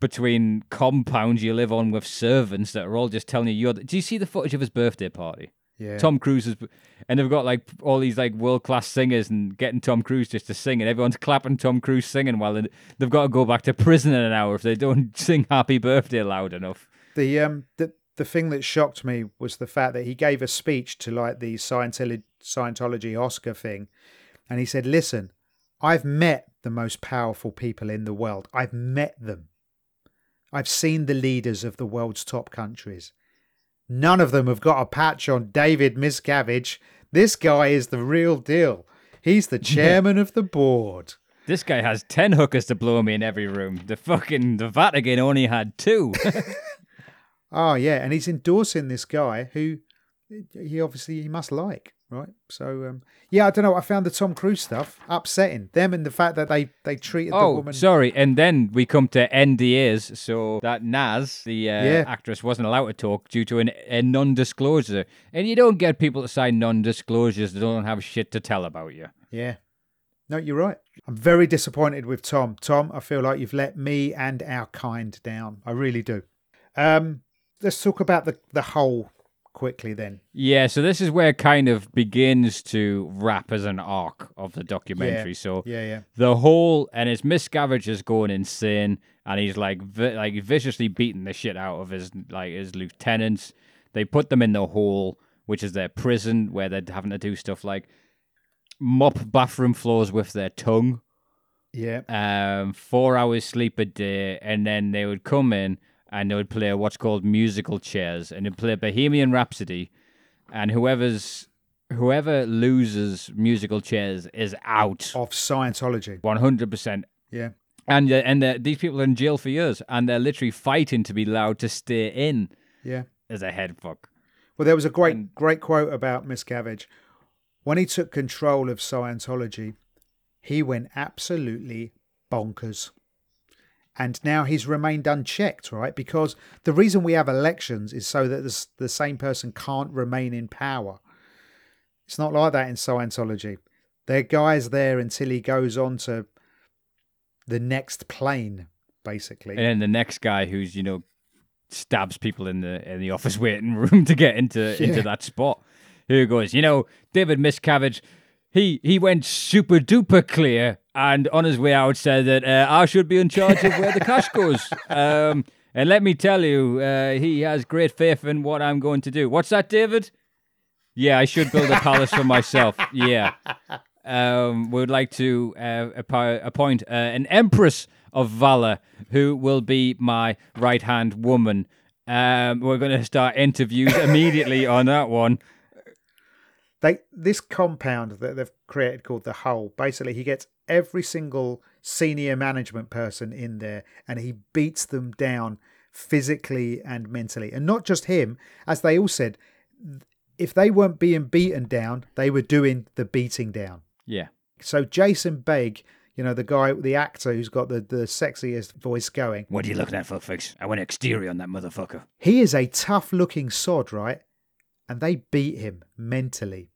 between compounds you live on with servants that are all just telling you, you're. The, do you see the footage of his birthday party? yeah. Tom Cruise is, and they've got like all these like world class singers and getting Tom Cruise just to sing, and everyone's clapping Tom Cruise singing while they- they've got to go back to prison in an hour if they don't sing Happy Birthday loud enough. The um the the thing that shocked me was the fact that he gave a speech to like the Scientology Scientology Oscar thing, and he said, "Listen, I've met the most powerful people in the world. I've met them. I've seen the leaders of the world's top countries. None of them have got a patch on David Miscavige. This guy is the real deal. He's the chairman of the board." This guy has ten hookers to blow me in every room. The fucking the Vatican only had two. Oh yeah, and he's endorsing this guy who he obviously he must like, right? So um, yeah, I don't know. I found the Tom Cruise stuff upsetting them and the fact that they they treated the oh, woman. sorry. And then we come to NDAs, so that Naz, the uh, Yeah. actress, wasn't allowed to talk due to an, a non-disclosure. And you don't get people to sign non-disclosures that don't have shit to tell about you. Yeah. No, you're right. I'm very disappointed with Tom. Tom, I feel like you've let me and our kind down. I really do. Um, let's talk about the the Hole quickly then. Yeah, so this is where it kind of begins to wrap as an arc of the documentary. So Yeah, yeah. the Hole and his Miscavige is going insane, and he's like vi- like viciously beating the shit out of his like his lieutenants. They put them in the hall, which is their prison, where they're having to do stuff like mop bathroom floors with their tongue Yeah. um, four hours sleep a day, and then they would come in and they would play what's called musical chairs, and they'd play Bohemian Rhapsody, and whoever's whoever loses musical chairs is out Of Scientology. one hundred percent. Yeah. And uh, and uh, these people are in jail for years, and they're literally fighting to be allowed to stay in Yeah. as a head fuck. Well, there was a great, great quote about Miscavige. When he took control of Scientology, he went absolutely bonkers. And now he's remained unchecked, right? Because the reason we have elections is so that the, the same person can't remain in power. It's not like that in Scientology. There are guys there until he goes on to the next plane, basically. And then the next guy who's you know stabs people in the in the office waiting room to get into Yeah. into that spot. Who goes, you know, David Miscavige, he he went super duper clear, and on his way out said that uh, I should be in charge of where the cash goes. Um, and let me tell you, uh, he has great faith in what I'm going to do. What's that, David? Yeah, I should build a palace for myself. Yeah. Um, we would like to uh, appoint uh, an empress of valor who will be my right hand woman. Um, we're going to start interviews immediately on that one. They this compound that they've created called the Hole. Basically, he gets every single senior management person in there, and he beats them down physically and mentally. And not just him, as they all said, if they weren't being beaten down, they were doing the beating down. Yeah. So Jason Beghe, you know the guy, the actor who's got the the sexiest voice going, What are you looking at, fuckface? I went exterior on that motherfucker. he is a tough looking sod, right? And they beat him mentally.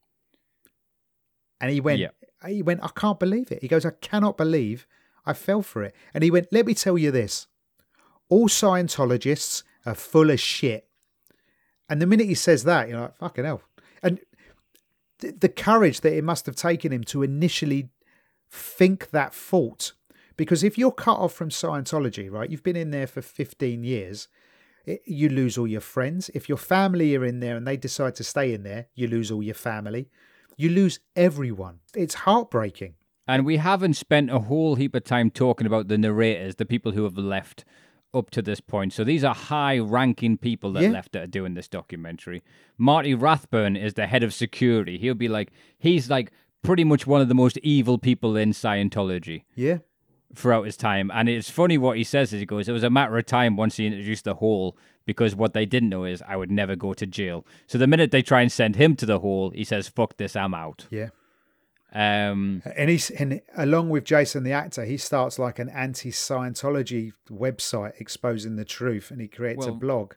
And he went, Yeah. he went, I can't believe it. He goes, I cannot believe I fell for it. And he went, let me tell you this. All Scientologists are full of shit. And the minute he says that, you're like, fucking hell. And th- the courage that it must have taken him to initially think that thought. Because if you're cut off from Scientology, right, you've been in there for 15 years, it, you lose all your friends. If your family are in there and they decide to stay in there, you lose all your family. You lose everyone. It's heartbreaking. And we haven't spent a whole heap of time talking about the narrators, the people who have left up to this point. So these are high ranking people that Yeah. left that are doing this documentary. Marty Rathbun is the head of security. He'll be like, he's like pretty much one of the most evil people in Scientology Yeah. throughout his time. And it's funny what he says is he goes, It was a matter of time once he introduced the hole because what they didn't know is I would never go to jail. So the minute they try and send him to the hole, he says, Fuck this, I'm out. Yeah. Um, And he's and along with Jason the actor, he starts like an anti-Scientology website exposing the truth, and he creates a blog.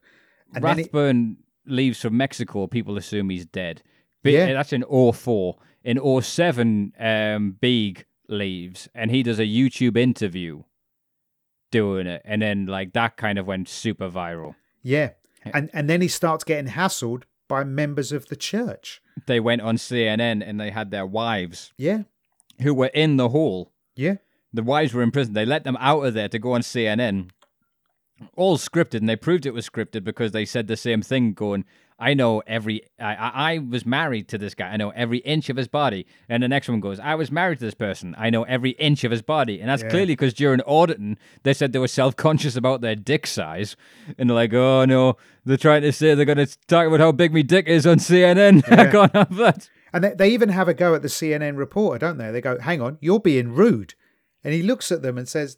And Rathbun leaves for Mexico. People assume he's dead. But Yeah. That's in 04. In 07, um, Beghe leaves and he does a YouTube interview doing it. And then, like, that kind of went super viral. Yeah, and and then he starts getting hassled by members of the church. They went on CNN and they had their wives Yeah, who were in the hall. yeah, The wives were in prison. They let them out of there to go on CNN. All scripted, and they proved it was scripted because they said the same thing. Going, I know every. I, I I was married to this guy. I know every inch of his body. And the next one goes, I was married to this person. I know every inch of his body. And that's Yeah. clearly because during auditing, they said they were self conscious about their dick size, and they're like, oh no, they're trying to say they're going to talk about how big my dick is on CNN. I can't have that. and they, they even have a go at the CNN reporter, don't they? They go, "Hang on, you're being rude," and he looks at them and says,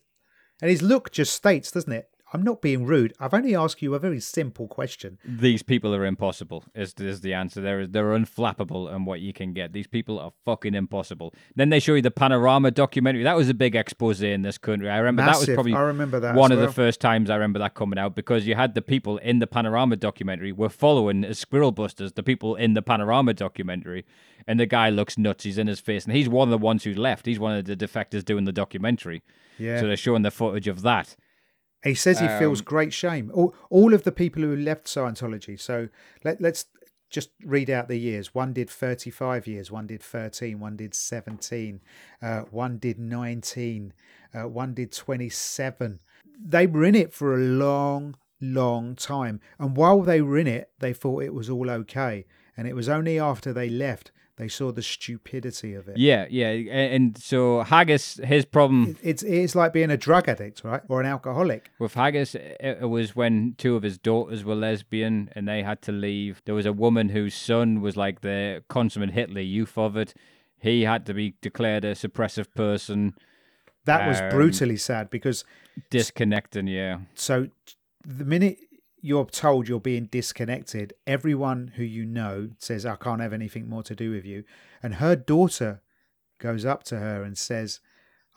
and his look just states, doesn't it? I'm not being rude. I've only asked you a very simple question. these people are impossible is, is the answer. They're they're unflappable and what you can get. These people are fucking impossible. Then they show you the panorama documentary. That was a big expose in this country. I remember that was probably I remember that one of the first times i remember that coming out because you had the people in the panorama documentary were following as squirrel busters the people in the panorama documentary and the guy looks nuts. He's in his face and he's one of the ones who left. He's one of the defectors doing the documentary. Yeah. so they're showing the footage of that He says he feels Um, great shame. All, all of the people who left Scientology. So let, let's just read out the years. One did 35 years, one did 13, one did 17, uh, one did 19, uh, one did 27. They were in it for a long, long time. And while they were in it, they thought it was all okay. And it was only after they left They saw the stupidity of it. Yeah, yeah. And so Haggis, his problem It's it's like being a drug addict, right, or an alcoholic. with Haggis, it, was when two of his daughters were lesbian and they had to leave. There was a woman whose son was like the consummate Hitler youth of it. He had to be declared a suppressive person, That was Um, brutally sad because disconnecting. Yeah, so the minute you're told you're being disconnected, everyone who you know says, I can't have anything more to do with you. And her daughter goes up to her and says,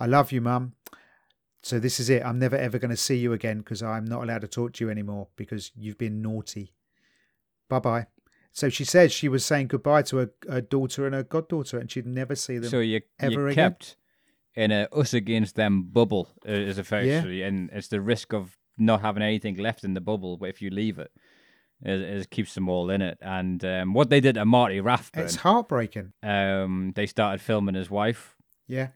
I love you, mum. So this is it. I'm never ever going to see you again because I'm not allowed to talk to you anymore because you've been naughty. Bye bye. So she said she was saying goodbye to her, her daughter and her goddaughter, and she'd never see them. so you ever you again? kept in a us against them bubble uh, is effectively, and it's the risk of not having anything left in the bubble. But if you leave it, it, it keeps them all in it. And um, what they did to Marty Rathbun, it's heartbreaking. um, they started filming his wife. Yeah.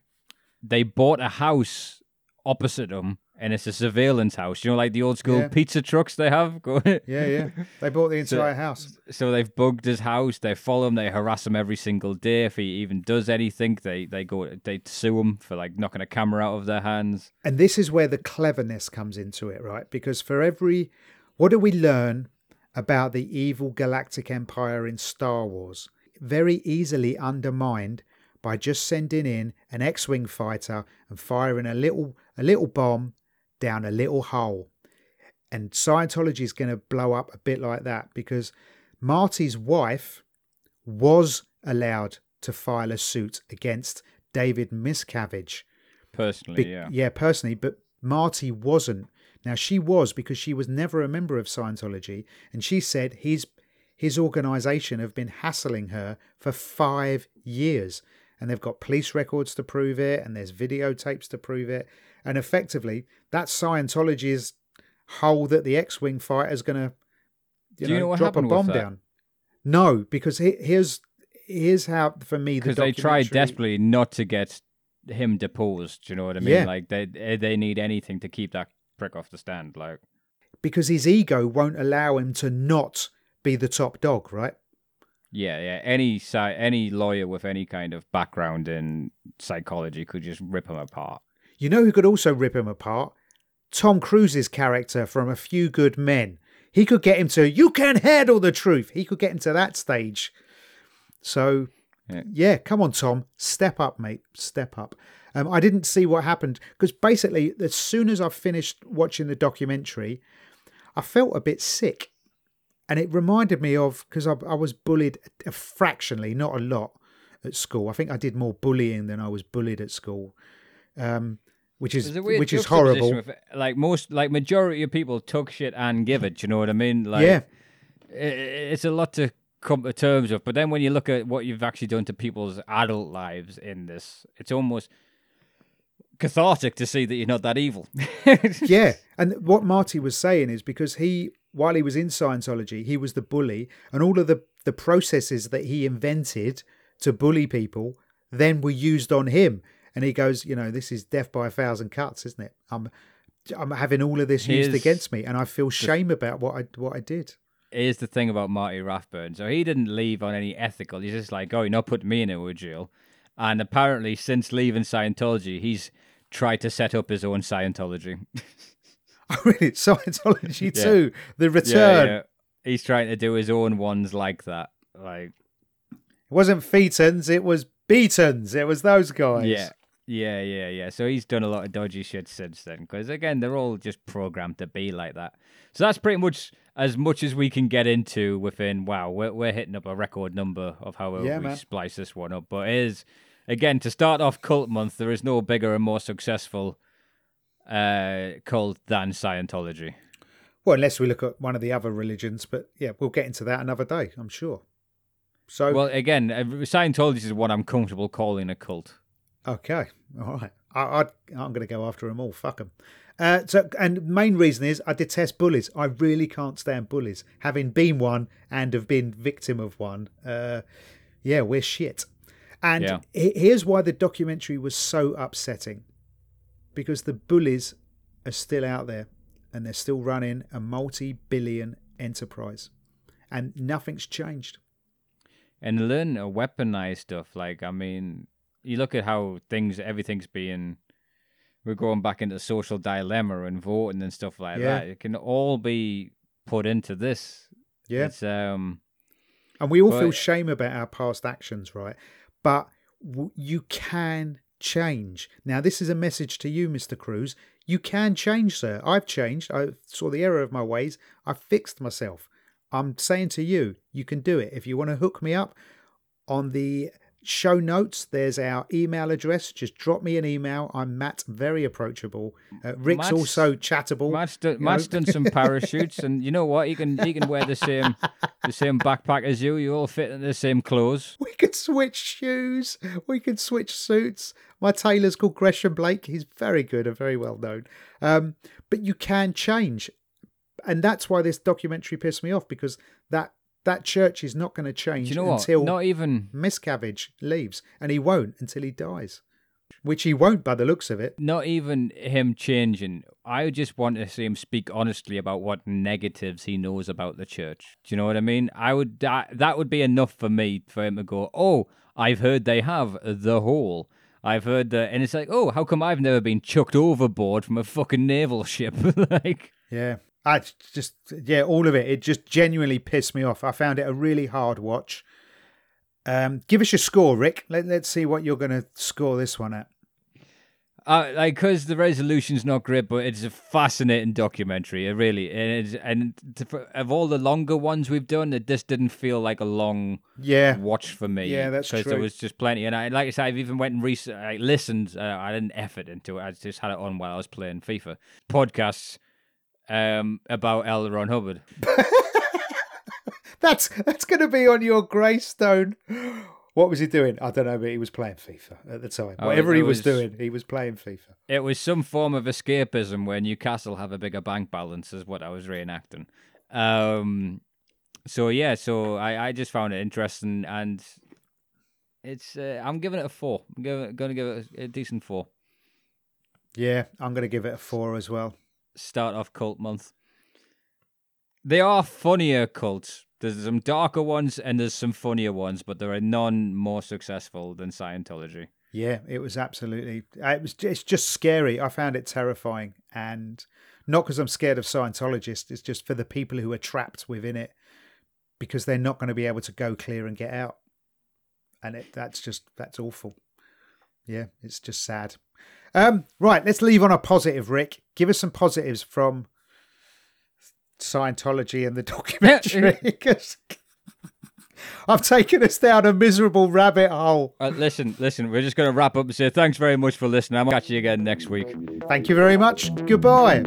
They bought a house opposite him, and it's a surveillance house. You know, like the old school Yeah. pizza trucks they have. Yeah, yeah. They bought the So- entire house. So they've bugged his house. They follow him. They harass him every single day. If he even does anything, they they go they sue him for like knocking a camera out of their hands. And this is where the cleverness comes into it, right? Because for every what do we learn about the evil galactic empire in Star Wars? Very easily undermined by just sending in an X-wing fighter and firing a little a little bomb down a little hole. And Scientology is going to blow up a bit like that because Marty's wife was allowed to file a suit against David Miscavige Personally, be- yeah. personally, but Marty wasn't. Now she was because she was never a member of Scientology, and she said his his organization have been hassling her for five years, and they've got police records to prove it, and there's videotapes to prove it, and effectively that's Scientology's hole that the X-wing fighter is going to you Do you know, know what drop a bomb down. No, because he, here's here's how for me the Because they tried desperately not to get him deposed. Do you know what I mean? Yeah. Like they eh, they need anything to keep that prick off the stand. Like because his ego won't allow him to not be the top dog, right? yeah, yeah. Any any lawyer with any kind of background in psychology could just rip him apart. You know who could also rip him apart? Tom Cruise's character from A Few Good Men. He could get him to, you can handle the truth. He could get him to that stage. So, Yeah. yeah, come on, Tom. Step up, mate. Step up. Um, I didn't see what happened because basically, as soon as I finished watching the documentary, I felt a bit sick. And it reminded me of because I, I was bullied a fractionally, not a lot at school. I think I did more bullying than I was bullied at school, um, which is which is horrible. with- like most, like majority of people took shit and give it. Do you know what I mean? Like, yeah, i- it's a lot to come to terms with. But then when you look at what you've actually done to people's adult lives in this, it's almost cathartic to see that you're not that evil. yeah. And what Marty was saying is because he, while he was in Scientology, he was the bully, and all of the the processes that he invented to bully people then were used on him. And he goes, you know, this is death by a thousand cuts, isn't it? I'm I'm having all of this used against me, and I feel shame about what I what I did. Here's the thing about Marty Rathbun. So he didn't leave on any ethical. He's just like, oh, you're not putting me in a jail. And apparently, since leaving Scientology, he's tried to set up his own Scientology. I oh, really Scientology Yeah. too. The return. Yeah, yeah. He's trying to do his own ones like that. Like, It wasn't Feetons, it was Beatons. It was those guys. yeah, yeah, yeah, yeah. So he's done a lot of dodgy shit since then. Because again, they're all just programmed to be like that. So that's pretty much as much as we can get into within. Wow, we're we're hitting up a record number of how Yeah, we man. splice this one up. But it is again to start off cult month. There is no bigger and more successful uh cult than Scientology. Well, unless we look at one of the other religions, but yeah, we'll get into that another day, I'm sure. So, Well, again, uh, Scientology is what I'm comfortable calling a cult. Okay, all right. I, I'm going to go after them all. Fuck them. Uh, so, and main reason is I detest bullies. I really can't stand bullies. Having been one and have been victim of one, uh, yeah, we're shit. And Yeah. here's why the documentary was so upsetting, because the bullies are still out there, and they're still running a multi-billion enterprise, and nothing's changed. and learn to weaponize stuff. Like, I mean, you look at how things, everything's being, we're going back into social dilemma and voting and stuff like Yeah. that. It can all be put into this. Yeah. It's, um, And we all feel shame about our past actions, right? But w- you can change. Now, this is a message to you, Mr. Cruise. You can change, sir. I've changed. I saw the error of my ways. I fixed myself. I'm saying to you, you can do it. If you want to hook me up on the show notes, there's our email address. Just drop me an email. I'm Matt, very approachable. Uh, Rick's Matt's- also chattable. Matt's done. Matt's done some parachutes, and you know what? He can he can wear the same the same backpack as you. You all fit in the same clothes. We could switch shoes. We could switch suits. My tailor's called Gresham Blake. He's very good and very well known. Um, but you can change, and that's why this documentary pissed me off because that that church is not going to change Do you know what? until Not even Miscavige leaves, and he won't until he dies, which he won't by the looks of it. not even him changing. I just want to see him speak honestly about what negatives he knows about the church. Do you know what I mean? I would that, that would be enough for me for him to go, "Oh, I've heard they have the hole." I've heard that, and it's like, oh, how come I've never been chucked overboard from a fucking naval ship? like, Yeah. I just yeah, all of it. It just genuinely pissed me off. I found it a really hard watch. Um, give us your score, Rick. Let, let's see what you're going to score this one at. Uh, like, because the resolution's not great, but it's a fascinating documentary. It really and it's, and to, of all the longer ones we've done, it just didn't feel like a long Yeah, watch for me. Yeah, that's because there was just plenty, and I like I said, I've even went and re- I listened. Uh, I didn't effort into it. I just had it on while I was playing FIFA podcasts um, about L. Ron Hubbard. that's that's going to be on your gravestone. What was he doing? I don't know, but he was playing FIFA at the time. Oh, Whatever he was, was- doing, he was playing FIFA. It was some form of escapism where Newcastle have a bigger bank balance, is what I was reenacting. Um, so yeah, so I, I just found it interesting, and it's uh, I'm giving it a four. I'm gonna, gonna give it a, a decent four. Yeah, I'm going to give it a four as well. Start off cult month. They are funnier cults. There's some darker ones and there's some funnier ones, but there are none more successful than Scientology. Yeah, it was absolutely. Uh, it was. It's just scary. I found it terrifying, and not because I'm scared of Scientologists. It's just for the people who are trapped within it, because they're not going to be able to go clear and get out, and it, that's just that's awful. Yeah, it's just sad. Um, right, let's leave on a positive. Rick, give us some positives from Scientology and the documentary. I've taken us down a miserable rabbit hole. Uh, listen, listen, we're just going to wrap up and say thanks very much for listening. To catch you again next week. Thank you very much. Goodbye.